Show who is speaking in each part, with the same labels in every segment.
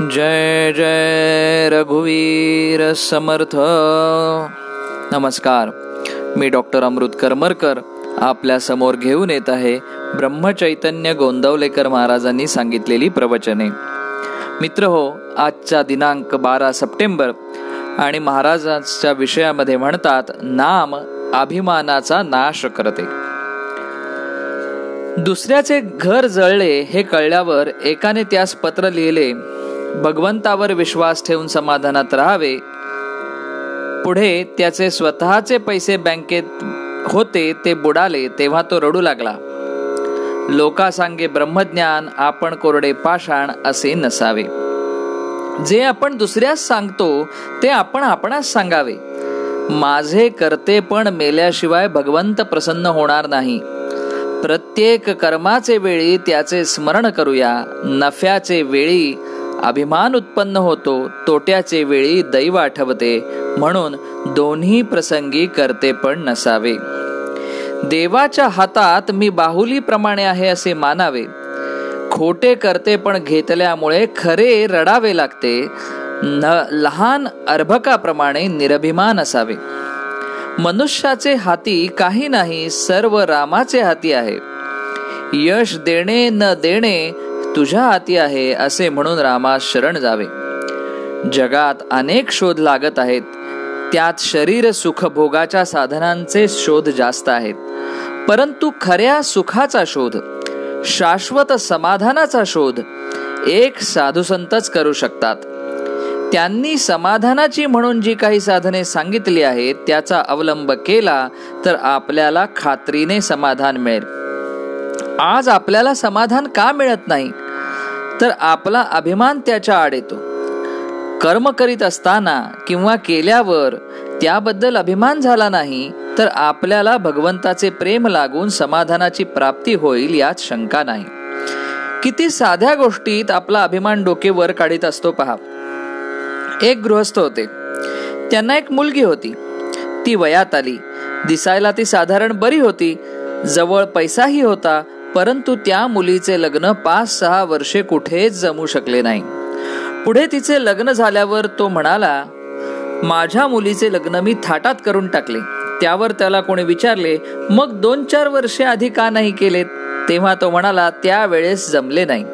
Speaker 1: जय जय रघुवीर समर्थ. नमस्कार. मी डॉक्टर अमृत करमरकर आपल्यासमोर घेऊन येत आहे ब्रह्मचैतन्य गोंदवलेकर महाराजांनी सांगितलेली प्रवचने. मित्र हो आजचा दिनांक बारा सप्टेंबर आणि महाराजांच्या विषयामध्ये म्हणतात नाम अभिमानाचा नाश करते. दुसऱ्याचे घर जळले हे कळल्यावर एकाने त्यास पत्र लिहिले भगवंतावर विश्वास ठेवून समाधानात राहावे. पुढे त्याचे स्वतःचे पैसे बँकेत होते ते बुडाले तेव्हा तो रडू लागला. लोका सांगे ब्रह्मज्ञान आपण कोरडे पाषाण असे नसावे. जे आपण दुसऱ्यास सांगतो ते आपण आपणास सांगावे. माझे करते पण मेल्याशिवाय भगवंत प्रसन्न होणार नाही. प्रत्येक कर्माचे वेळी त्याचे स्मरण करूया नफ्याचे वेळी अभिमान उत्पन्न होतो तोट्याचे वेळी दैव आठवते म्हणून दोन्ही प्रसंगी करते पण नसावे. देवाच्या हातात मी बाहुलीप्रमाणे आहे असे मानावे. खोटे करते पण घेतल्यामुळे खरे रडावे लागते न लहान अर्भकाप्रमाणे निरभिमान असावे. मनुष्याचे हाती काही नाही सर्व रामाचे हाती आहे. यश देणे न देणे तुझ्या हाती आहे असे म्हणून रामास शरण जावे. जगात अनेक शोध लागत आहेत. त्यात शरीर सुख भोगाच्या साधनांचे शोध जास्त आहेत. परंतु खऱ्या सुखाचा शोध शाश्वत समाधानाचा शोध एक साधुसंतच करू शकतात. त्यांनी समाधानाची म्हणून जी काही साधने सांगितली आहेत त्याचा अवलंब केला तर आपल्याला खात्रीने समाधान मिळेल. आज आपल्याला समाधान का मिळत नाही? तर आपला अभिमान त्याच्या आड येतो. कर्म करीत असताना किंवा केल्यावर त्याबद्दल अभिमान झाला नाही तर आपल्याला भगवंताचे प्रेम लागून समाधानाची प्राप्ती होईल यात शंका नाही. किती साध्या गोष्टीत आपला अभिमान डोके वर काढीत असतो पहा. एक गृहस्थ होते. त्यांना एक मुलगी होती. ती वयात आली. दिसायला ती साधारण बरी होती. जवळ पैसाही होता. परंतु त्या मुलीचे लग्न पाच सहा वर्षे कुठेच जमू शकले नाही. पुढे तिचे लग्न झाल्यावर तो म्हणाला माझ्या मुलीचे लग्न मी थाटात करून टाकले. त्यावर त्याला कोणी विचारले मग दोन चार वर्षे आधी का नाही केले तेव्हा तो म्हणाला त्यावेळेस जमले नाही.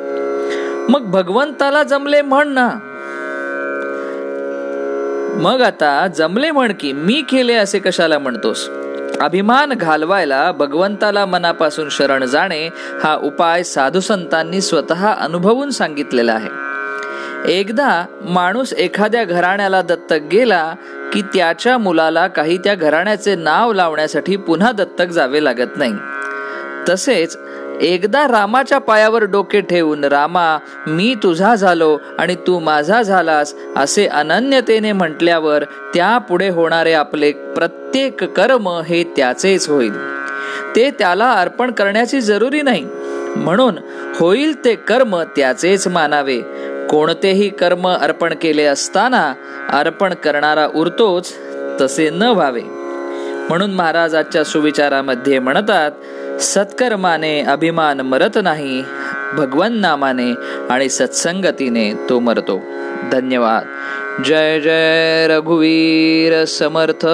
Speaker 1: मग भगवंताला जमले म्हण ना. मग आता जमले म्हण की मी केले असे कशाला म्हणतोस? अभिमान घालवायला भगवंताला मनापासून शरण जाणे हा उपाय साधू संतांनी स्वतः अनुभवून सांगितलेला आहे. एकदा माणूस एखाद्या घराण्याला दत्तक गेला की त्याच्या मुलाला काही त्या घराण्याचे नाव लावण्यासाठी पुन्हा दत्तक जावे लागत नाही. तसेच एकदा रामाच्या पायावर डोके ठेवून रामा मी तुझा झालो आणि तू माझा झालास असे अनन्यतेने म्हटल्यावर त्यापुढे होणारे आपले प्रत्येक कर्म हे त्याचेच होईल. ते त्याला अर्पण करण्याची जरुरी नाही. म्हणून होईल ते कर्म त्याचेच मानावे. कोणतेही कर्म अर्पण केले असताना अर्पण करणारा उरतोच तसे न व्हावे. म्हणून महाराजाच्या सुविचारामध्ये म्हणतात सत्कर्माने अभिमान मरत नाही भगवन नामाने आणि सत्संगतीने तो मरतो. धन्यवाद. जय जय रघुवीर समर्थ.